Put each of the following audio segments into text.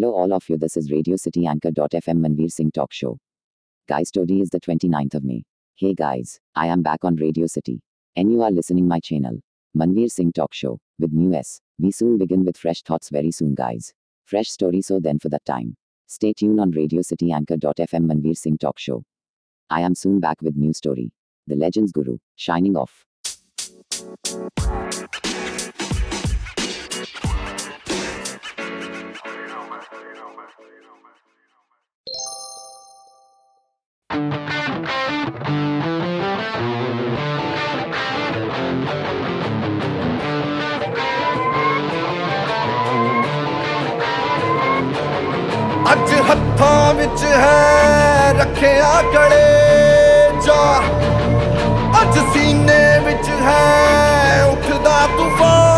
Hello, all of you. This is Radio City Anchor.fm Manveer Singh Talk Show. Guys, today is the 29th of May. Hey guys, I am back on Radio City. And you are listening my channel, Manveer Singh Talk Show, with new S. We soon begin with fresh thoughts very soon, guys. Fresh story so then for that time. Stay tuned on Radio City Anchor.fm Manveer Singh Talk Show. I am soon back with new story. The Legends Guru, shining off. ਹੱਥਾਂ ਵਿੱਚ ਹੈ ਰੱਖਿਆ ਕੜੇ ਜਾ। ਅੱਜ ਸੀਨੇ ਵਿੱਚ ਹੈ ਉੱਠਦਾ ਤੂਫਾਨ।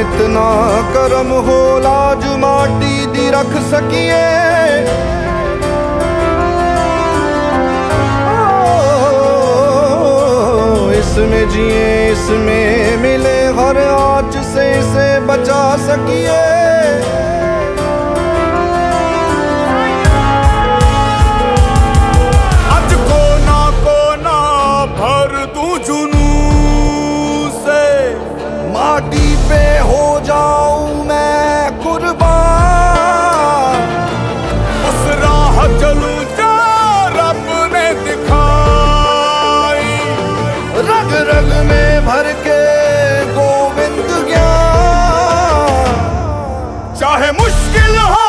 इतना करम हो लाज माटी दी रख सकिए। इसमें जिए, इसमें मिले, हर आज से इसे बचा सकिए। हर के गोविंद ज्ञान। चाहे मुश्किल हो